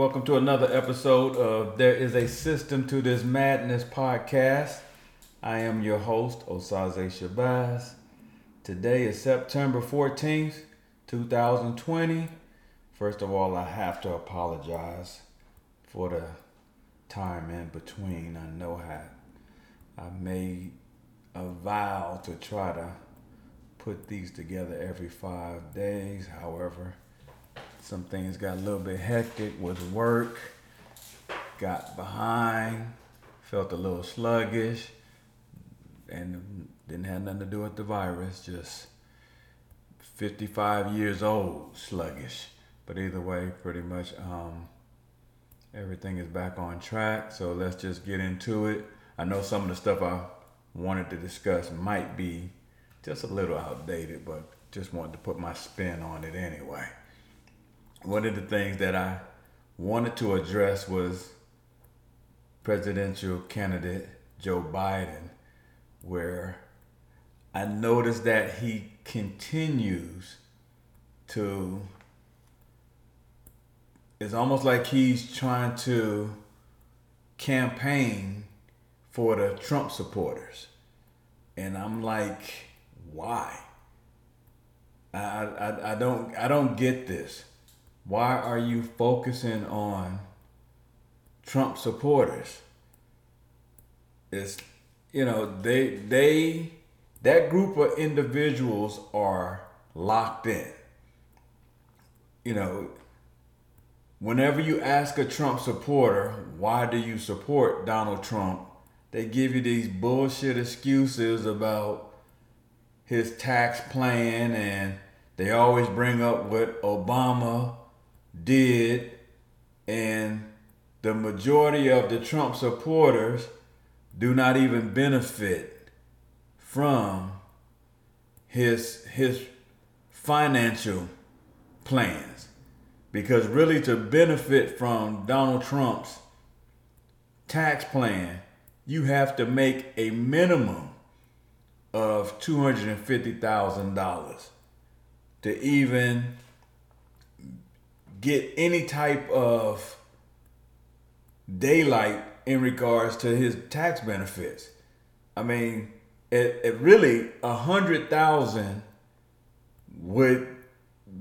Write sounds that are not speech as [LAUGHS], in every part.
Welcome to another episode of There is a System to This Madness podcast. I am your host, Osaze Shabazz. Today is September 14th, 2020. First of all, I have to apologize for the time in between. I know how I made a vow to try to put these together every five days. However, some things got a little bit hectic with work, got behind, felt a little sluggish, and didn't have nothing to do with the virus, just 55 years old, sluggish. But either way, pretty much um, everything is back on track. So let's just get into it. I know some of the stuff I wanted to discuss might be just a little outdated, but just wanted to put my spin on it anyway one of the things that I wanted to address was presidential candidate Joe Biden, where I noticed that he continues to, it's almost like he's trying to campaign for the Trump supporters. And I'm like, why? I, I, I don't I don't get this why are you focusing on Trump supporters? It's you know they they that group of individuals are locked in. You know, whenever you ask a Trump supporter, why do you support Donald Trump? They give you these bullshit excuses about his tax plan and they always bring up what Obama did, and the majority of the Trump supporters do not even benefit from his his financial plans. Because really to benefit from Donald Trump's tax plan you have to make a minimum of $250,000 to even get any type of daylight in regards to his tax benefits. I mean, it, it really a hundred thousand would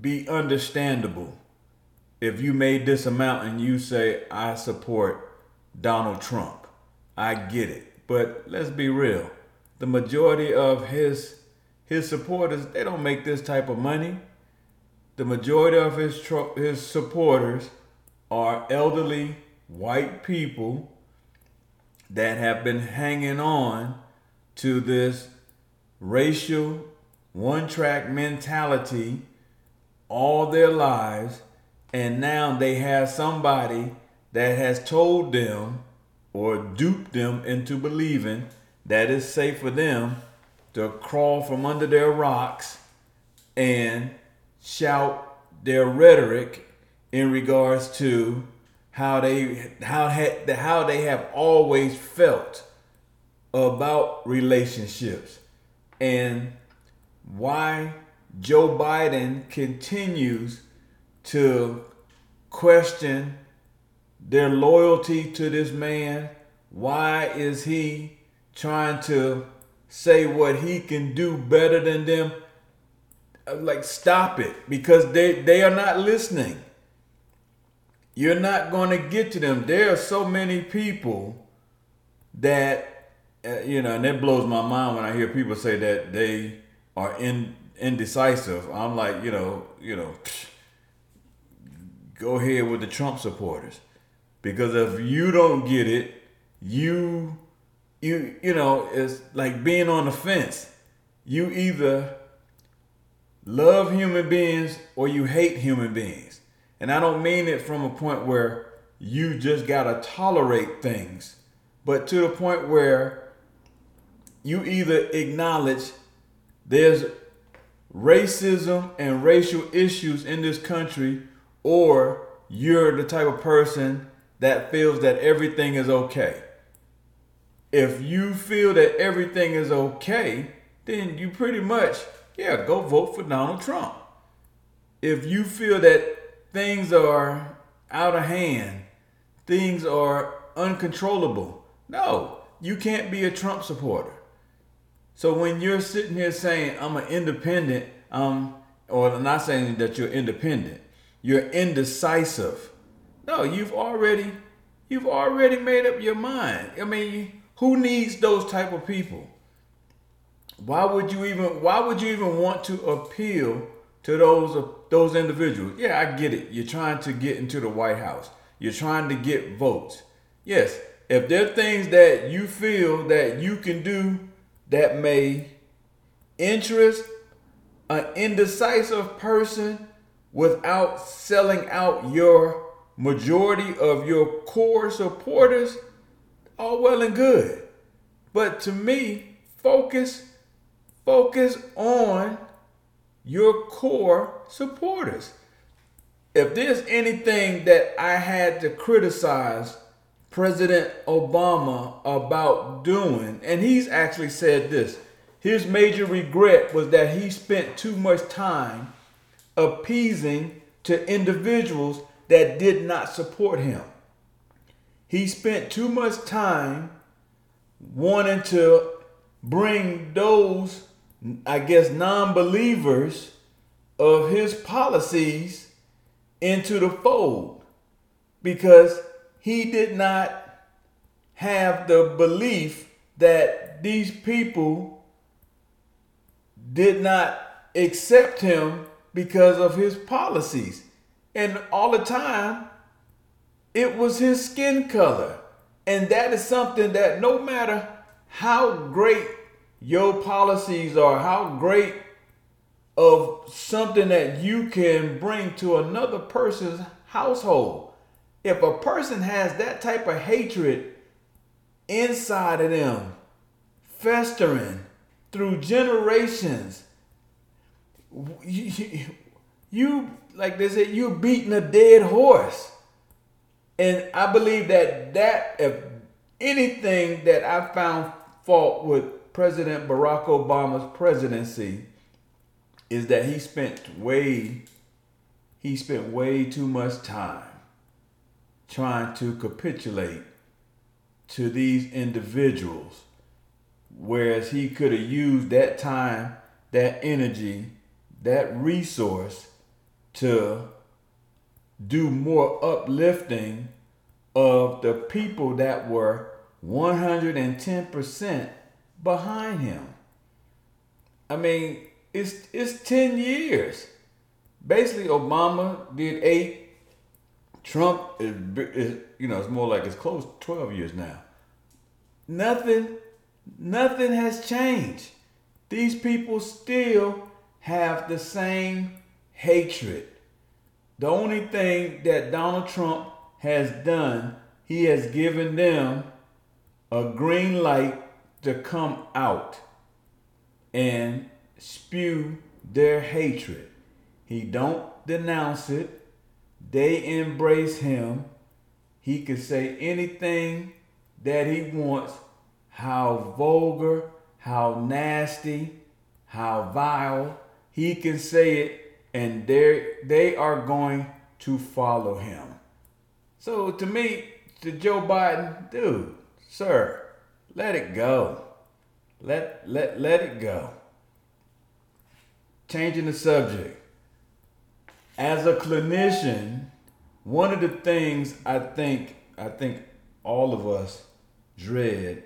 be understandable if you made this amount and you say I support Donald Trump. I get it. But let's be real. The majority of his his supporters, they don't make this type of money the majority of his his supporters are elderly white people that have been hanging on to this racial one track mentality all their lives and now they have somebody that has told them or duped them into believing that it's safe for them to crawl from under their rocks and shout their rhetoric in regards to how they how ha, how they have always felt about relationships and why Joe Biden continues to question their loyalty to this man. Why is he trying to say what he can do better than them? Like stop it because they they are not listening. You're not going to get to them. There are so many people that uh, you know and it blows my mind when i hear people say that they are in indecisive. I'm like you know you know go ahead with the trump supporters because if you don't get it you you you know it's like being on the fence. You either love human beings or you hate human beings. And I don't mean it from a point where you just got to tolerate things, but to the point where you either acknowledge there's racism and racial issues in this country or you're the type of person that feels that everything is okay. If you feel that everything is okay, then you pretty much yeah, go vote for Donald Trump. If you feel that things are out of hand. Things are uncontrollable. No, you can't be a Trump supporter. So when you're sitting here saying I'm an independent, um, or I'm not saying that you're independent, you're indecisive. No, you've already you've already made up your mind. I mean, who needs those type of people? Why would you even why would you even want to appeal to those those individuals? Yeah, I get it. You're trying to get into the White House. You're trying to get votes. Yes, if there are things that you feel that you can do that may interest an indecisive person without selling out your majority of your core supporters, all well and good. But to me, focus focus on your core supporters. If there's anything that I had to criticize President Obama about doing, and he's actually said this his major regret was that he spent too much time appeasing to individuals that did not support him. He spent too much time wanting to bring those, I guess, non believers of his policies into the fold because he did not have the belief that these people did not accept him because of his policies. And all the time, it was his skin color. And that is something that no matter how great your policies are, how great of something that you can bring to another person's household, if a person has that type of hatred inside of them, festering through generations, you, [LAUGHS] you like they said, you're beating a dead horse. And I believe that that if anything that I found fault with President Barack Obama's presidency is that he spent way he spent way too much time trying to capitulate to these individuals whereas he could have used that time that energy that resource to do more uplifting of the people that were 110% behind him. I mean, it's it's 10 years. Basically, Obama did eight. Trump is, is you know, it's more like it's close 12 years now. Nothing, nothing has changed. These people still have the same hatred. The only thing that Donald Trump has done, he has given them a green light to come out and spew their hatred. He don't denounce it. They embrace him. He can say anything that he wants, how vulgar, how nasty, how vile, he can say it and they they are going to follow him. So to me, to Joe Biden, dude, sir, let it go. Let let let it go. Changing the subject. As a clinician, one of the things I think I think all of us dread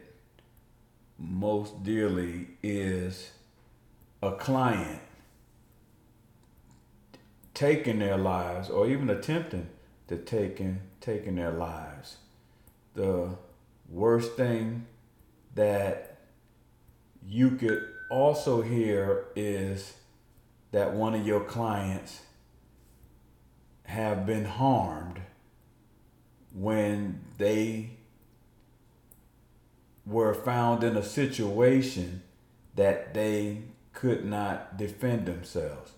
most dearly is a client taking their lives or even attempting to taking taking their lives. The worst thing that you could also hear is that one of your clients have been harmed when they were found in a situation that they could not defend themselves.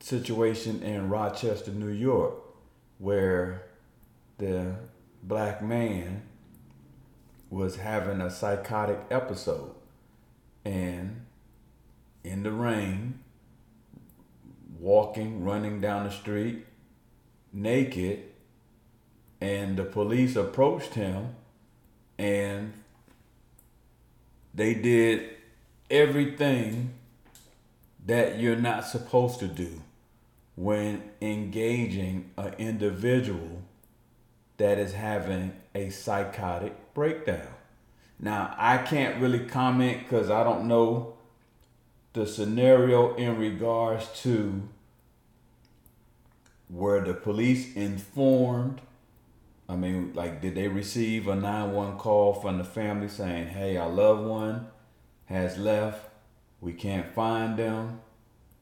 Situation in Rochester, New York, where the black man was having a psychotic episode. And in the rain, walking, running down the street, naked, and the police approached him and they did everything that you're not supposed to do when engaging an individual that is having a psychotic breakdown. Now, I can't really comment because I don't know the scenario in regards to where the police informed? I mean, like, did they receive a 911 call from the family saying, hey, our loved one has left, we can't find them,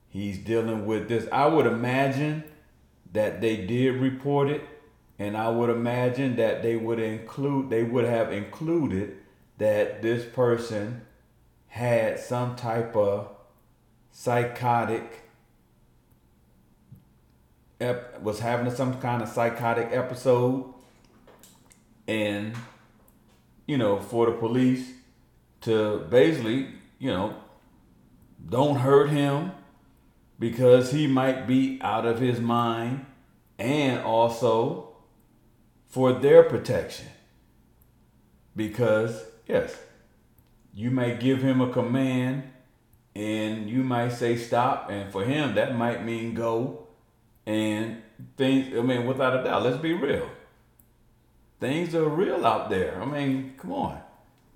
he's dealing with this? I would imagine that they did report it, and I would imagine that they would include, they would have included that this person had some type of psychotic ep- was having some kind of psychotic episode. And you know for the police to basically you know don't hurt him because he might be out of his mind. And also for their protection because yes you may give him a command and you might say stop and for him that might mean go and things, I mean, without a doubt, let's be real. Things are real out there. I mean, come on.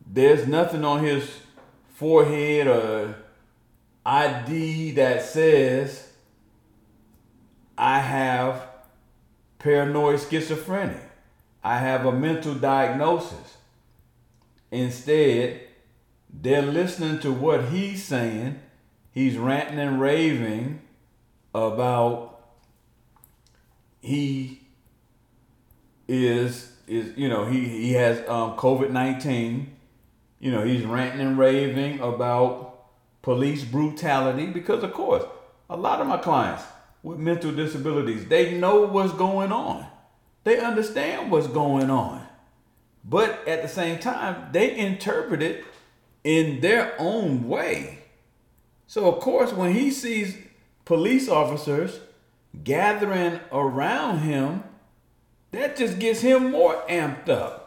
There's nothing on his forehead or ID that says I have paranoid schizophrenia. I have a mental diagnosis. Instead, they're listening to what he's saying. He's ranting and raving about he is is you know he he has um, COVID nineteen. You know he's ranting and raving about police brutality because of course a lot of my clients with mental disabilities they know what's going on, they understand what's going on, but at the same time they interpret it in their own way. So of course when he sees police officers gathering around him, that just gets him more amped up.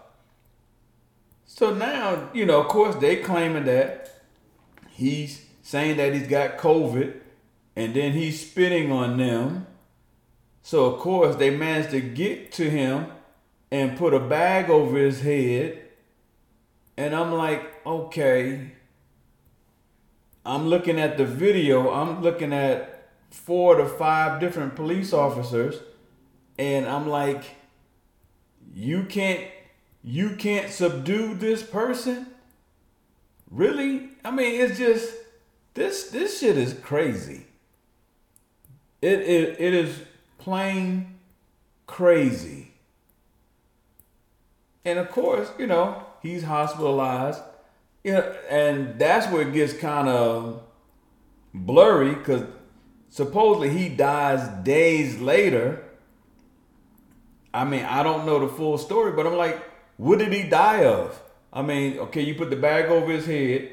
So now, you know, of course, they claiming that he's saying that he's got COVID and then he's spitting on them. So, of course, they managed to get to him and put a bag over his head. And I'm like, okay. I'm looking at the video, I'm looking at four to five different police officers and I'm like you can't you can't subdue this person? Really? I mean, it's just this this shit is crazy. It it, it is plain crazy. And of course, you know, he's hospitalized. Yeah, and that's where it gets kind of blurry because supposedly he dies days later. I mean, I don't know the full story, but I'm like, what did he die of? I mean, okay, you put the bag over his head.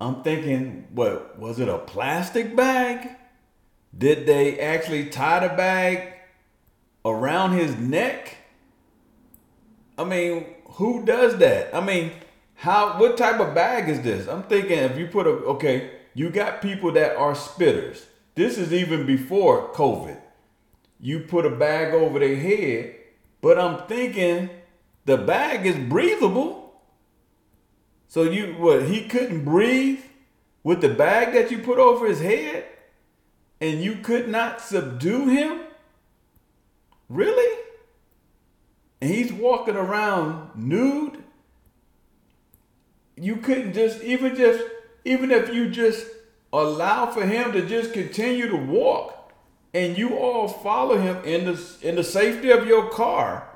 I'm thinking, what was it a plastic bag? Did they actually tie the bag around his neck? I mean, who does that? I mean, how what type of bag is this? I'm thinking if you put a okay, you got people that are spitters. This is even before COVID. You put a bag over their head, but I'm thinking the bag is breathable. So you what he couldn't breathe with the bag that you put over his head and you could not subdue him? Really? And he's walking around nude? You couldn't just even just even if you just allow for him to just continue to walk and you all follow him in the in the safety of your car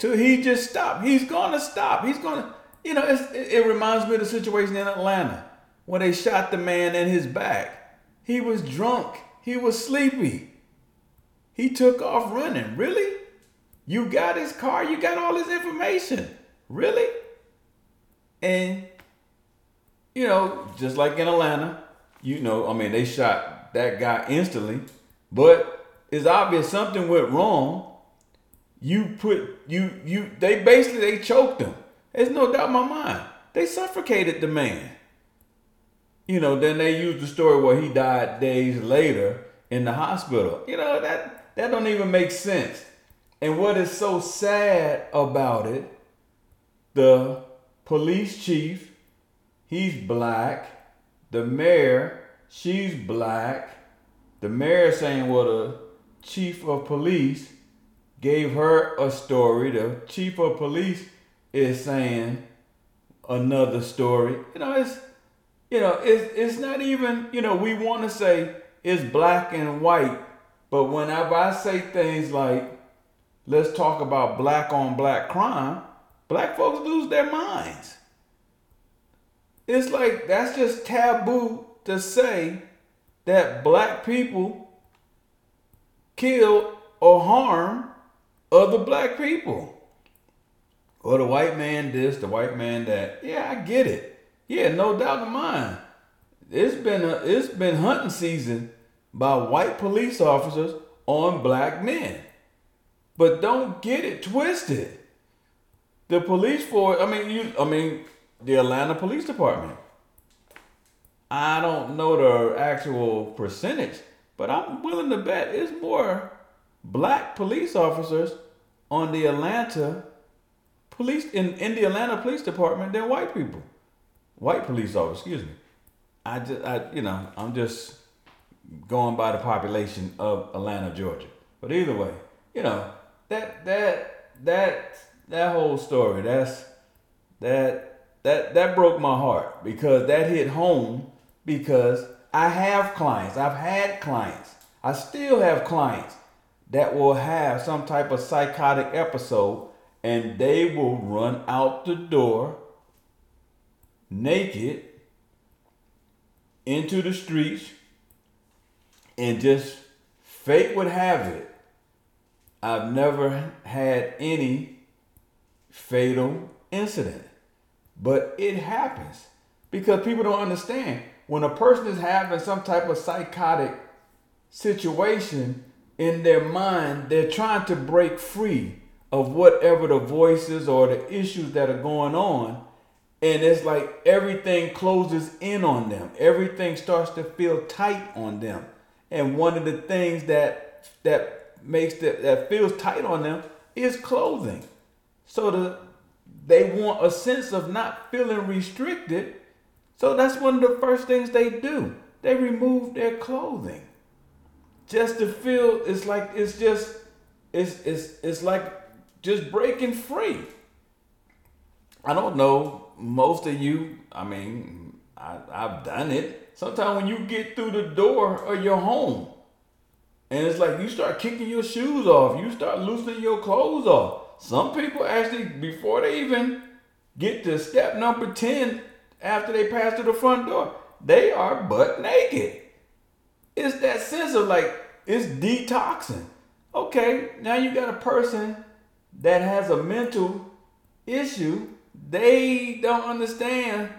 till he just stop. He's gonna stop. He's gonna, you know, it, it reminds me of the situation in Atlanta when they shot the man in his back. He was drunk. He was sleepy. He took off running. Really? You got his car. You got all his information. Really? And you know, just like in Atlanta, you know, I mean, they shot that guy instantly, but it's obvious something went wrong you put you you they basically they choked him. There's no doubt in my mind. They suffocated the man. You know, then they used the story where he died days later in the hospital. You know, that that don't even make sense. And what is so sad about it, the police chief, he's black. The mayor, she's black. The mayor saying, well, the chief of police gave her a story. The chief of police is saying another story. You know, it's you know, it's it's not even, you know, we want to say it's black and white, but whenever I say things like let's talk about black on black crime, black folks lose their minds. It's like that's just taboo to say that black people kill or harm other black people. Or the white man this, the white man that. Yeah, I get it. Yeah, no doubt in mind. It's been a, it's been hunting season by white police officers on black men. But don't get it twisted. The police force, I mean, you I mean, the Atlanta Police Department. I don't know the actual percentage, but I'm willing to bet it's more black police officers on the Atlanta police in, in the Atlanta Police Department than white people. White police officers, excuse me. I just I you know, I'm just going by the population of Atlanta, Georgia. But either way, you know, that that that that whole story, that's that that that broke my heart because that hit home because I have clients. I've had clients. I still have clients that will have some type of psychotic episode and they will run out the door naked into the streets and just fate would have it. I've never had any fatal incident, but it happens because people don't understand when a person is having some type of psychotic situation in their mind, they're trying to break free of whatever the voices or the issues that are going on. And it's like everything closes in on them. Everything starts to feel tight on them. And one of the things that that makes that that feels tight on them is clothing. So the they want a sense of not feeling restricted. So that's one of the first things they do. They remove their clothing just to feel it's like it's just it's it's it's like just breaking free. I don't know most of you. I mean, I, I've done it. Sometimes when you get through the door of your home, and it's like you start kicking your shoes off, you start loosening your clothes off. Some people actually, before they even get to step number 10, after they pass through the front door, they are butt naked. It's that sense of like, it's detoxing. Okay, now you got a person that has a mental issue. They don't understand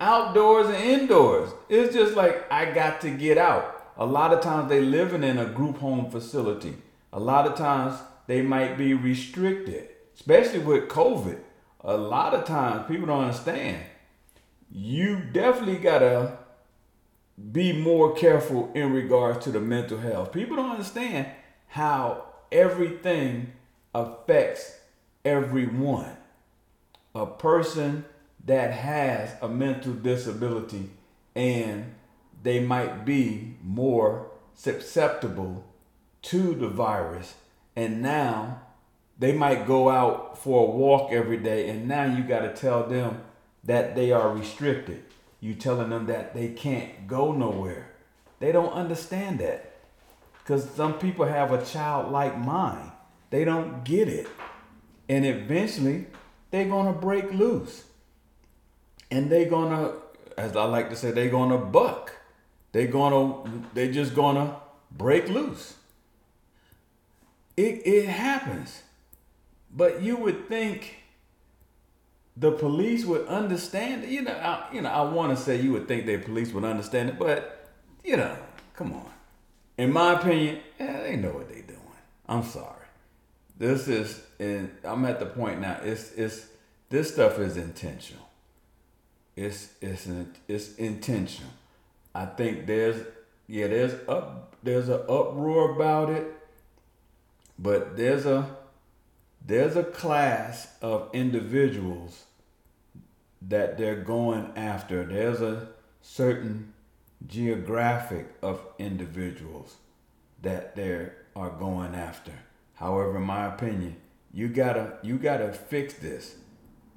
outdoors and indoors. It's just like, I got to get out. A lot of times they living in a group home facility. A lot of times they might be restricted, especially with COVID. A lot of times people don't understand. You definitely gotta be more careful in regards to the mental health. People don't understand how everything affects everyone. A person that has a mental disability and they might be more susceptible to the virus and now they might go out for a walk every day and now you got to tell them that they are restricted you telling them that they can't go nowhere. They don't understand that. Because some people have a childlike mind. They don't get it. And eventually, they're going to break loose. And they're going to, as I like to say, they're going to buck. They're going to, they're just going to break loose. It, it happens. But you would think the police would understand. You know, I, you know, I want to say you would think the police would understand it, but you know, come on. In my opinion, yeah, they know what they're doing. I'm sorry. this is and I'm at the point now. It's it's this stuff is intentional. It's it's it's intentional. I think there's yeah there's up there's an uproar about it, but there's a there's a class of individuals that they're going after. There's a certain geographic of individuals that they are going after. However, in my opinion, you gotta you gotta fix this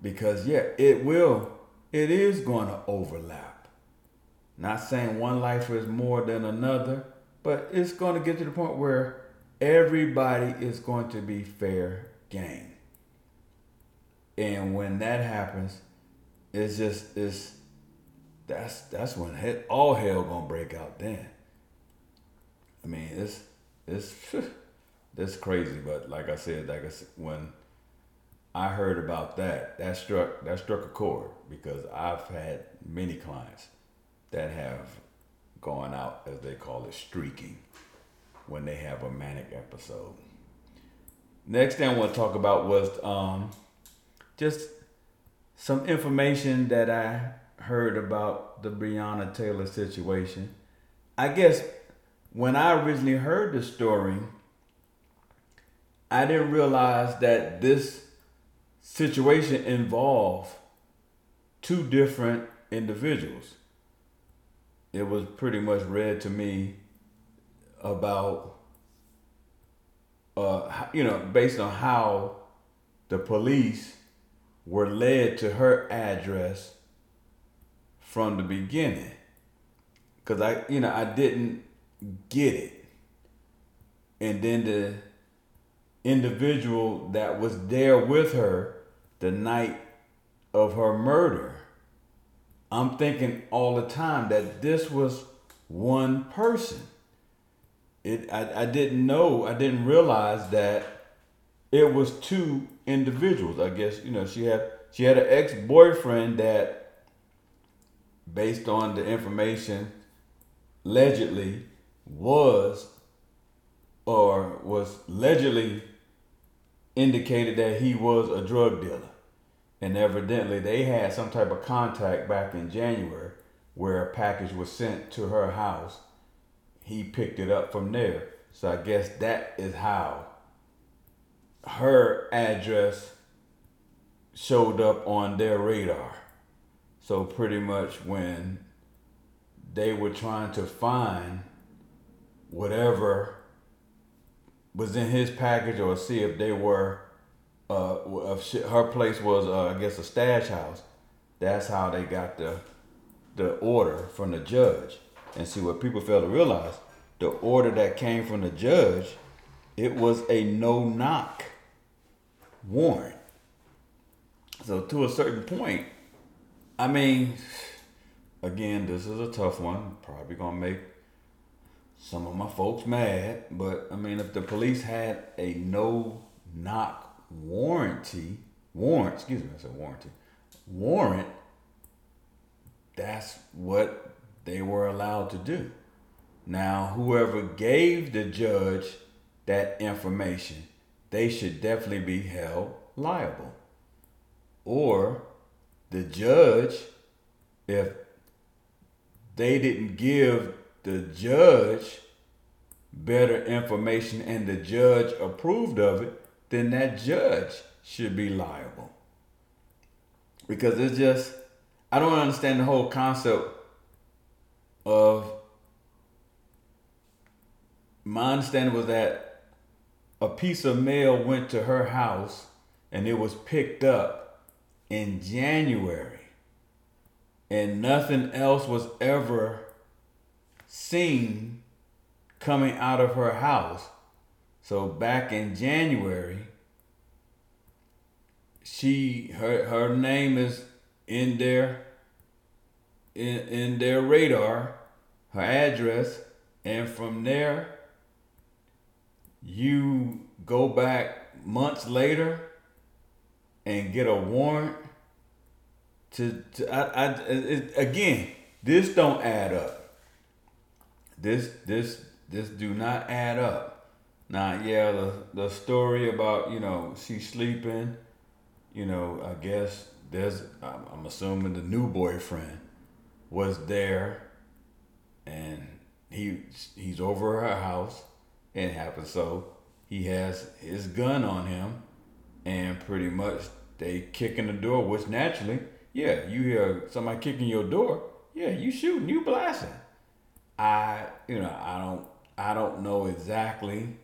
because yeah, it will it is going to overlap. Not saying one life is more than another, but it's going to get to the point where everybody is going to be fair game. And when that happens, it's just it's that's that's when all hell gonna break out then. I mean, it's it's [LAUGHS] that's crazy, but like I said, like I said, when I heard about that, that struck that struck a chord because I've had many clients that have gone out as they call it streaking when they have a manic episode. Next thing I want to talk about was um, just some information that I heard about the Breonna Taylor situation. I guess when I originally heard the story, I didn't realize that this situation involved two different individuals. It was pretty much read to me about uh, you know, based on how the police were led to her address from the beginning. Cause I, you know, I didn't get it. And then the individual that was there with her the night of her murder, I'm thinking all the time that this was one person it I, I didn't know, I didn't realize that it was two individuals. I guess, you know, she had she had an ex-boyfriend that based on the information allegedly was or was allegedly indicated that he was a drug dealer. And evidently they had some type of contact back in January where a package was sent to her house he picked it up from there. So I guess that is how her address showed up on their radar. So pretty much when they were trying to find whatever was in his package or see if they were uh her place was uh, I guess a stash house. That's how they got the the order from the judge. And see what people fail to realize, the order that came from the judge, it was a no knock warrant. So to a certain point, I mean, again, this is a tough one. Probably gonna make some of my folks mad, but I mean, if the police had a no knock warranty, warrant, excuse me, I said warranty, warrant, that's what they were allowed to do. Now, whoever gave the judge that information, they should definitely be held liable. Or the judge, if they didn't give the judge better information and the judge approved of it, then that judge should be liable. Because it's just, I don't understand the whole concept of my understanding was that a piece of mail went to her house and it was picked up in January and nothing else was ever seen coming out of her house. So back in January, she her her name is in their in, in their radar, her address, and from there you go back months later and get a warrant to, to I, I it, again this don't add up this this this do not add up. Now, yeah, the the story about you know she's sleeping, you know, I guess there's I'm, I'm assuming the new boyfriend was there, and he he's over her house, and it happens. So he has his gun on him, and pretty much they kick in the door, which naturally, yeah, you hear somebody kicking your door, yeah, you shooting, you blasting. I you know I don't I don't know exactly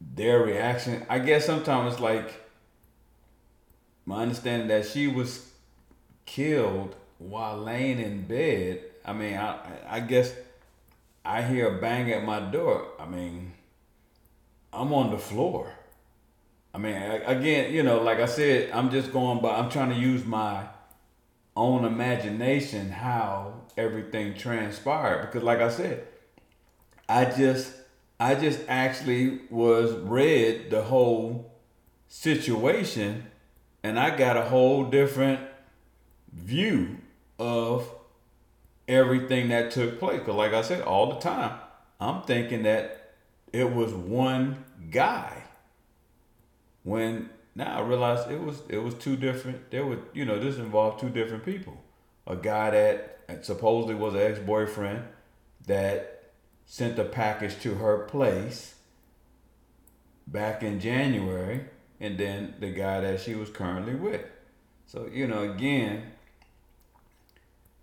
their reaction. I guess sometimes it's like my understanding that she was killed while laying in bed. I mean, I I guess I hear a bang at my door. I mean, I'm on the floor. I mean, again, you know, like I said, I'm just going by. I'm trying to use my own imagination how everything transpired because, like I said, I just I just actually was read the whole situation and I got a whole different view of everything that took place. Cause like I said, all the time, I'm thinking that it was one guy. When now I realized it was it was two different. There were you know this involved two different people. A guy that supposedly was an ex boyfriend that sent a package to her place back in January, and then the guy that she was currently with. So, you know, again,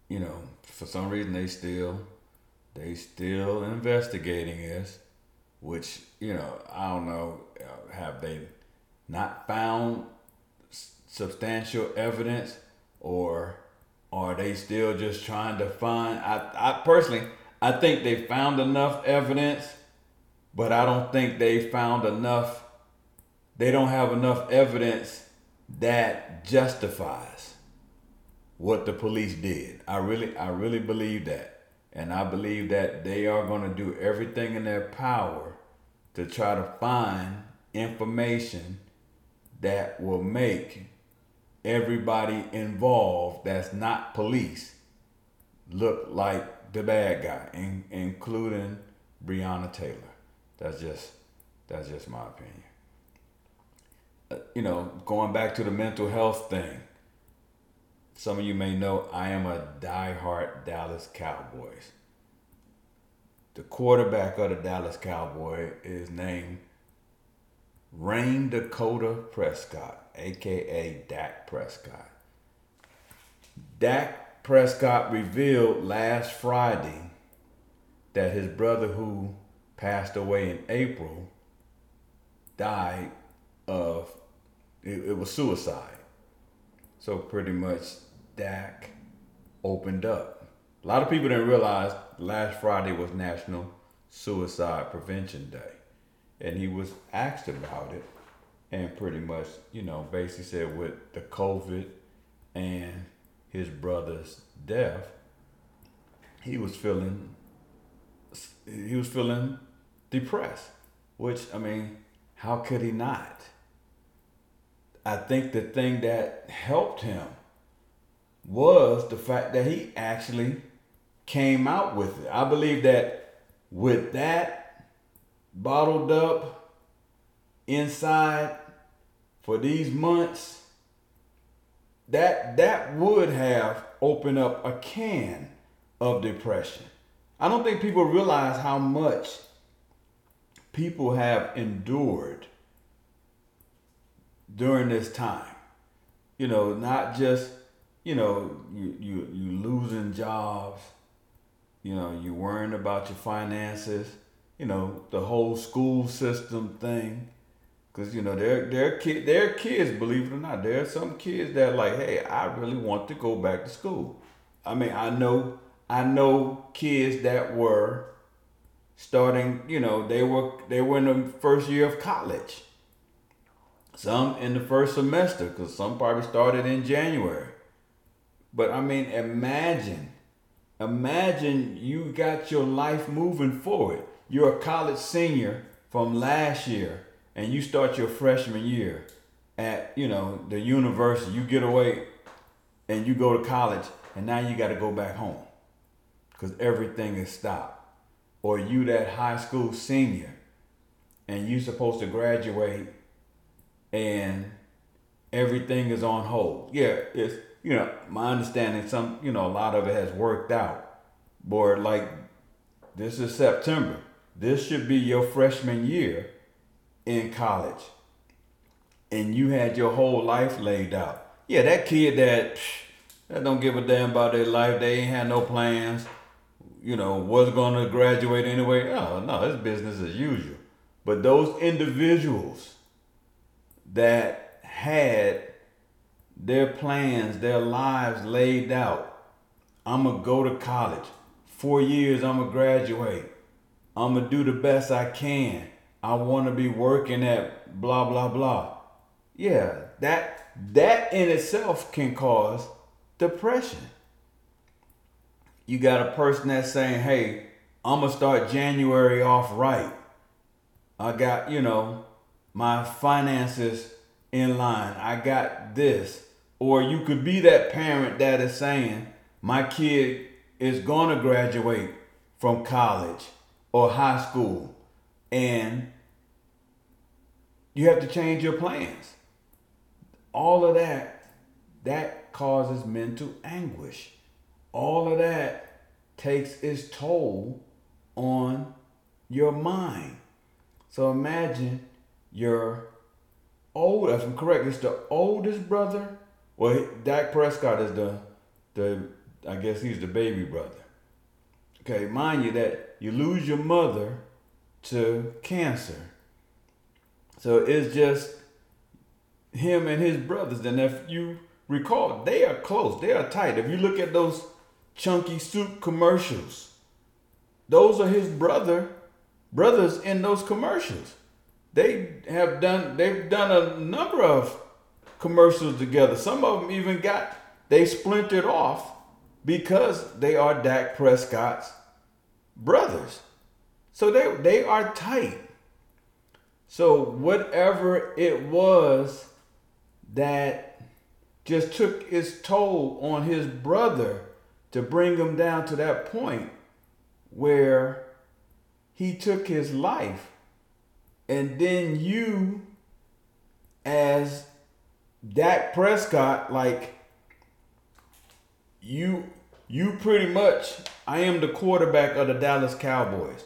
you know, for some reason they still they still investigating this, which, you know, I don't know, uh, have they not found substantial evidence or are they still just trying to find I, I personally I think they found enough evidence, but I don't think they found enough. They don't have enough evidence that justifies what the police did. I really, I really believe that, and I believe that they are going to do everything in their power to try to find information that will make everybody involved that's not police look like the bad guy, in, including Breonna Taylor. That's just that's just my opinion. Uh, you know, going back to the mental health thing. Some of you may know I am a die-hard Dallas Cowboys. The quarterback of the Dallas Cowboy is named Rayne Dakota Prescott, aka Dak Prescott. Dak Prescott revealed last Friday that his brother, who passed away in April, died of it, it was suicide. So pretty much Dak opened up. A lot of people didn't realize last Friday was National Suicide Prevention Day. And he was asked about it and pretty much, you know, basically said with the COVID and his brother's death, he was feeling he was feeling depressed. Which I mean, how could he not? I think the thing that helped him was the fact that he actually came out with it. I believe that with that bottled up inside for these months, that that would have opened up a can of depression. I don't think people realize how much people have endured during this time. You know, not just you know you you you losing jobs. You know, you worrying about your finances. You know, the whole school system thing. Cause you know they're they're kid they're kids, believe it or not. There are some kids that like, hey, I really want to go back to school. I mean, I know I know kids that were starting, you know, they were they were in the first year of college. Some in the first semester, because some probably started in January. But I mean, imagine, imagine you got your life moving forward. You're a college senior from last year and you start your freshman year at you know the university you get away and you go to college and now you got to go back home because everything is stopped or you that high school senior and you're supposed to graduate and everything is on hold. Yeah, it's you know, my understanding some you know, a lot of it has worked out. But like this is September. This should be your freshman year in college. And you had your whole life laid out. Yeah, that kid that that don't give a damn about their life, they ain't had no plans, you know, was gonna graduate anyway. Oh no, it's business as usual. But those individuals that had their plans, their lives laid out. I'm gonna go to college. Four years, I'm gonna graduate. I'm gonna do the best I can. I want to be working at blah blah blah. Yeah, that that in itself can cause depression. You got a person that's saying, "Hey, I'm gonna start January off right. I got you know my finances in line. I got this." Or you could be that parent that is saying, "My kid is gonna graduate from college or high school, and you have to change your plans." all of that, that causes mental anguish. All of that takes its toll on your mind. So imagine your old, if I'm correct, it's the oldest brother. Well, Dak Prescott is the, the, I guess he's the baby brother. Okay, mind you that you lose your mother to cancer. So it's just him and his brothers. And if you recall, they are close, they are tight. If you look at those chunky soup commercials, those are his brother brothers in those commercials. They have done they've done a number of commercials together. Some of them even got they splintered off because they are Dak Prescott's brothers. So they they are tight. So whatever it was that just took its toll on his brother to bring him down to that point where he took his life. And then you, as Dak Prescott, like you, you pretty much, I am the quarterback of the Dallas Cowboys.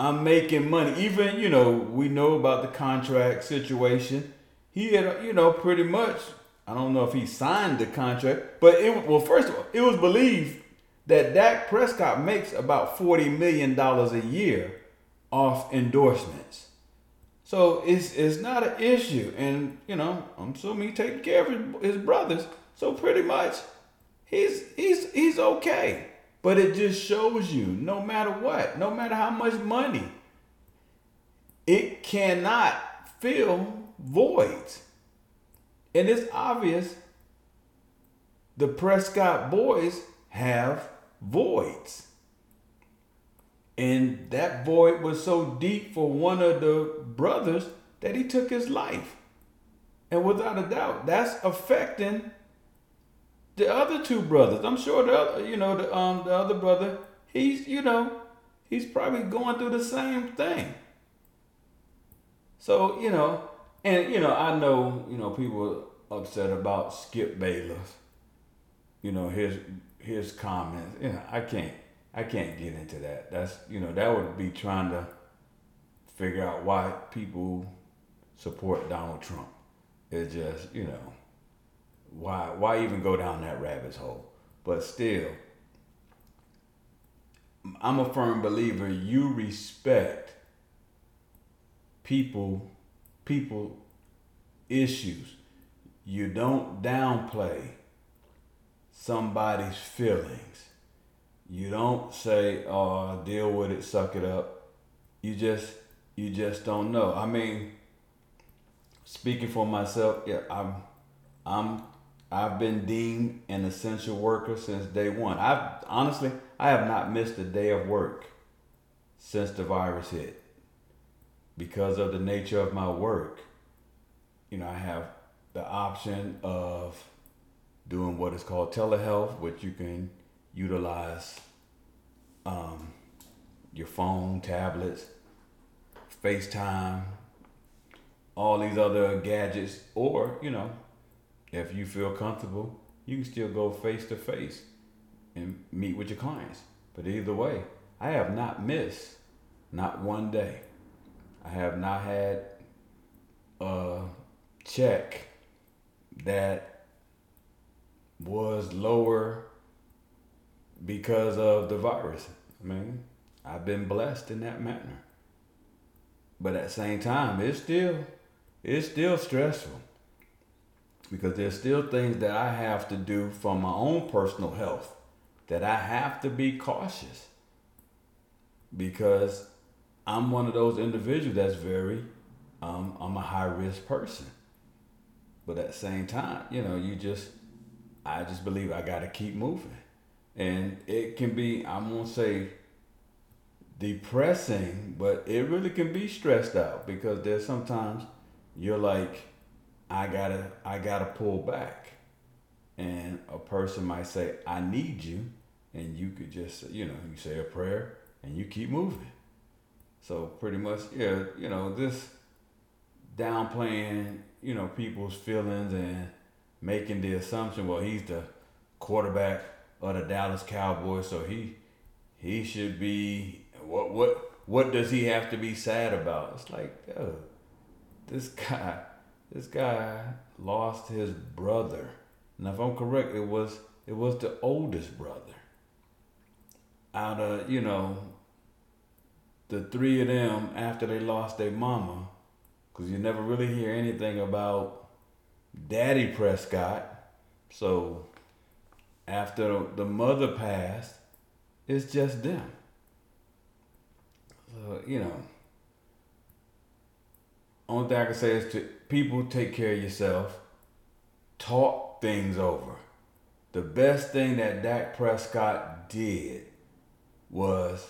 I'm making money. Even, you know, we know about the contract situation he had, you know, pretty much. I don't know if he signed the contract, but it well, first of all, it was believed that Dak Prescott makes about forty million dollars a year off endorsements. So it's it's not an issue, and you know, I'm assuming he's taking care of his, his brothers. So pretty much, he's he's he's okay. But it just shows you, no matter what, no matter how much money, it cannot fill voids. And it's obvious the Prescott boys have voids. And that void was so deep for one of the brothers that he took his life. And without a doubt, that's affecting the other two brothers. I'm sure the other, you know, the um the other brother, he's, you know, he's probably going through the same thing. So, you know, and you know, I know you know people upset about Skip Bayless. You know his his comments. You know, I can't I can't get into that. That's you know that would be trying to figure out why people support Donald Trump. It's just you know why why even go down that rabbit hole. But still, I'm a firm believer. You respect people people issues. You don't downplay somebody's feelings. You don't say, "Oh, deal with it, suck it up." You just you just don't know. I mean, speaking for myself, yeah, I'm I'm I've been deemed an essential worker since day one. I've honestly I have not missed a day of work since the virus hit because of the nature of my work, you know, I have the option of doing what is called telehealth, which you can utilize um, your phone, tablets FaceTime, all these other gadgets, or, you know, if you feel comfortable, you can still go face to face and meet with your clients. But either way, I have not missed not one day. I have not had a check that was lower because of the virus. I mean, I've been blessed in that manner. But at the same time, it's still it's still stressful because there's still things that I have to do for my own personal health that I have to be cautious because I'm one of those individuals that's very um, I'm a high risk person. But at the same time, you know, you just I just believe I got to keep moving. And it can be I won't say depressing, but it really can be stressed out because there's sometimes you're like, I gotta, I gotta pull back, and a person might say, I need you, and you could just, you know, you say a prayer and you keep moving. So pretty much, yeah, you know, this downplaying, you know, people's feelings and making the assumption, well, he's the quarterback of the Dallas Cowboys, so he he should be what what what does he have to be sad about? It's like, yo, this [LAUGHS] guy, this guy lost his brother. And if I'm correct, it was it was the oldest brother. Out of you know, the three of them after they lost their mama, because you never really hear anything about Daddy Prescott. So after the mother passed, it's just them. So, you know, only thing I can say is to people take care of yourself, talk things over. The best thing that Dak Prescott did was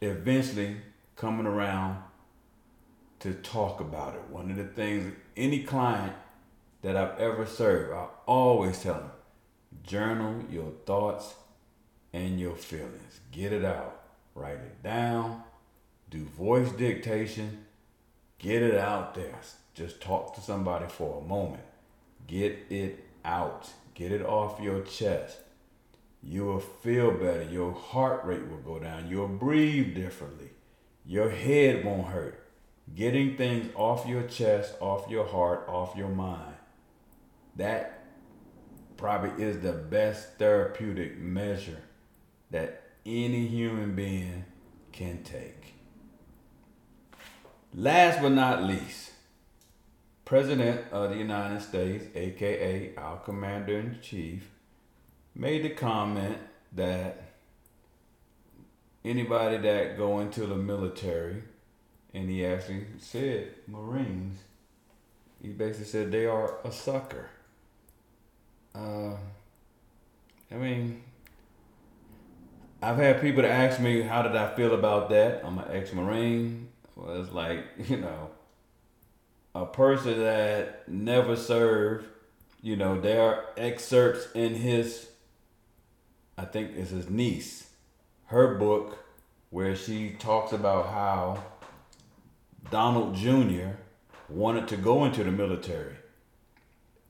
eventually coming around to talk about it. One of the things any client that I've ever served, I always tell them, journal your thoughts and your feelings. Get it out write it down, do voice dictation, get it out there. Just talk to somebody for a moment. Get it out. Get it off your chest. You will feel better. Your heart rate will go down. You'll breathe differently. Your head won't hurt. Getting things off your chest, off your heart, off your mind. That probably is the best therapeutic measure that any human being can take. Last but not least, President of the United States, aka our Commander in Chief, made the comment that anybody that go into the military, and he actually said Marines, he basically said they are a sucker. Uh, I mean, I've had people to ask me how did I feel about that. I'm an ex-marine. Well, it's like [LAUGHS] you know, a person that never served. You know, there are excerpts in his. I think it's his niece, her book, where she talks about how Donald Jr. wanted to go into the military,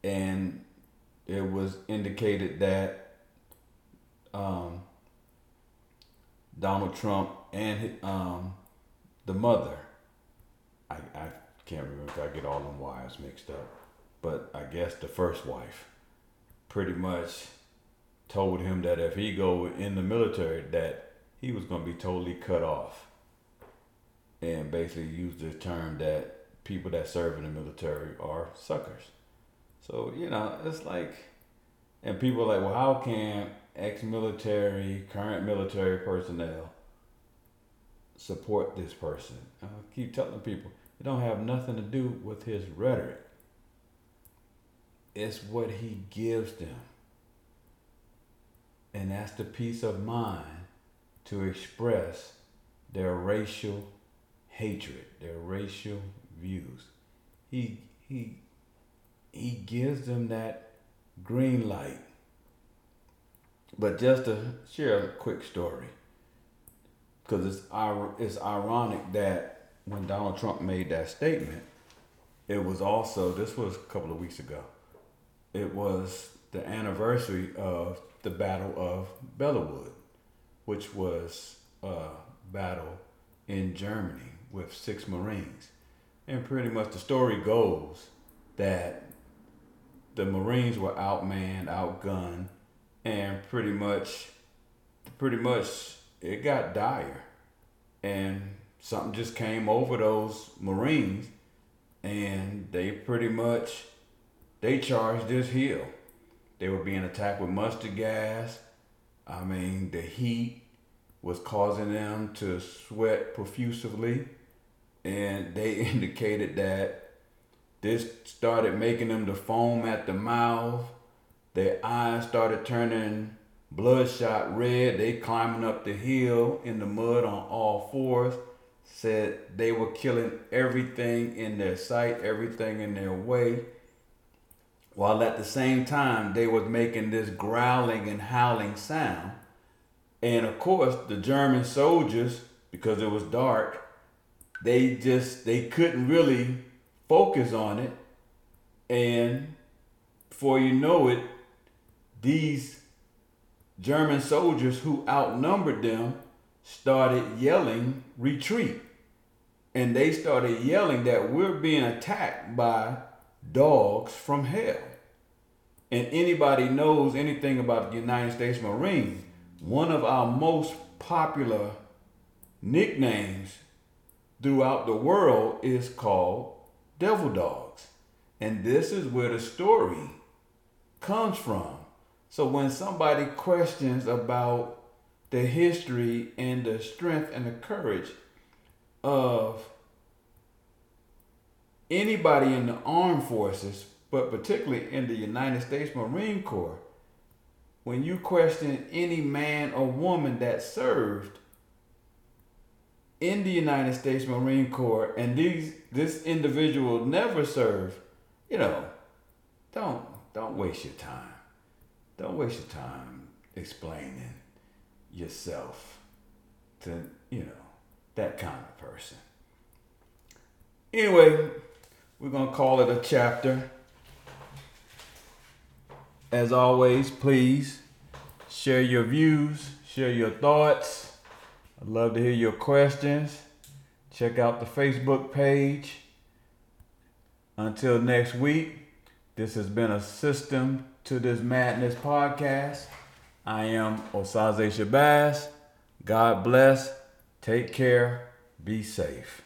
and it was indicated that. Um, Donald Trump and um, the mother. I, I can't remember if I get all them wives mixed up, but I guess the first wife pretty much told him that if he go in the military that he was going to be totally cut off and basically used the term that people that serve in the military are suckers so you know it's like and people are like well how can ex-military, current military personnel support this person. I keep telling people it don't have nothing to do with his rhetoric. It's what he gives them. And that's the peace of mind to express their racial hatred, their racial views. He he he gives them that green light but just to share a quick story. Because it's it's ironic that when Donald Trump made that statement, it was also this was a couple of weeks ago. It was the anniversary of the Battle of Belleau Wood, which was a battle in Germany with six Marines. And pretty much the story goes that the Marines were outmanned, outgunned, and pretty much, pretty much, it got dire, and something just came over those Marines, and they pretty much, they charged this hill. They were being attacked with mustard gas. I mean, the heat was causing them to sweat profusely, and they [LAUGHS] indicated that this started making them to foam at the mouth. Their eyes started turning bloodshot red. They climbing up the hill in the mud on all fours. Said they were killing everything in their sight, everything in their way. While at the same time they was making this growling and howling sound. And of course the German soldiers, because it was dark, they just they couldn't really focus on it, and before you know it, these German soldiers who outnumbered them started yelling, retreat. And they started yelling that we're being attacked by dogs from hell. And anybody knows anything about the United States Marines, one of our most popular nicknames throughout the world is called devil dogs. And this is where the story comes from. So when somebody questions about the history and the strength and the courage of anybody in the armed forces, but particularly in the United States Marine Corps, when you question any man or woman that served, in the United States Marine Corps and these this individual never served, you know, don't don't waste your time. Don't waste your time explaining yourself to, you know, that kind of person. Anyway, we're going to call it a chapter. As always, please share your views, share your thoughts I'd love to hear your questions. Check out the Facebook page. Until next week, this has been a System to This Madness podcast. I am Osaze Shabazz. God bless. Take care. Be safe.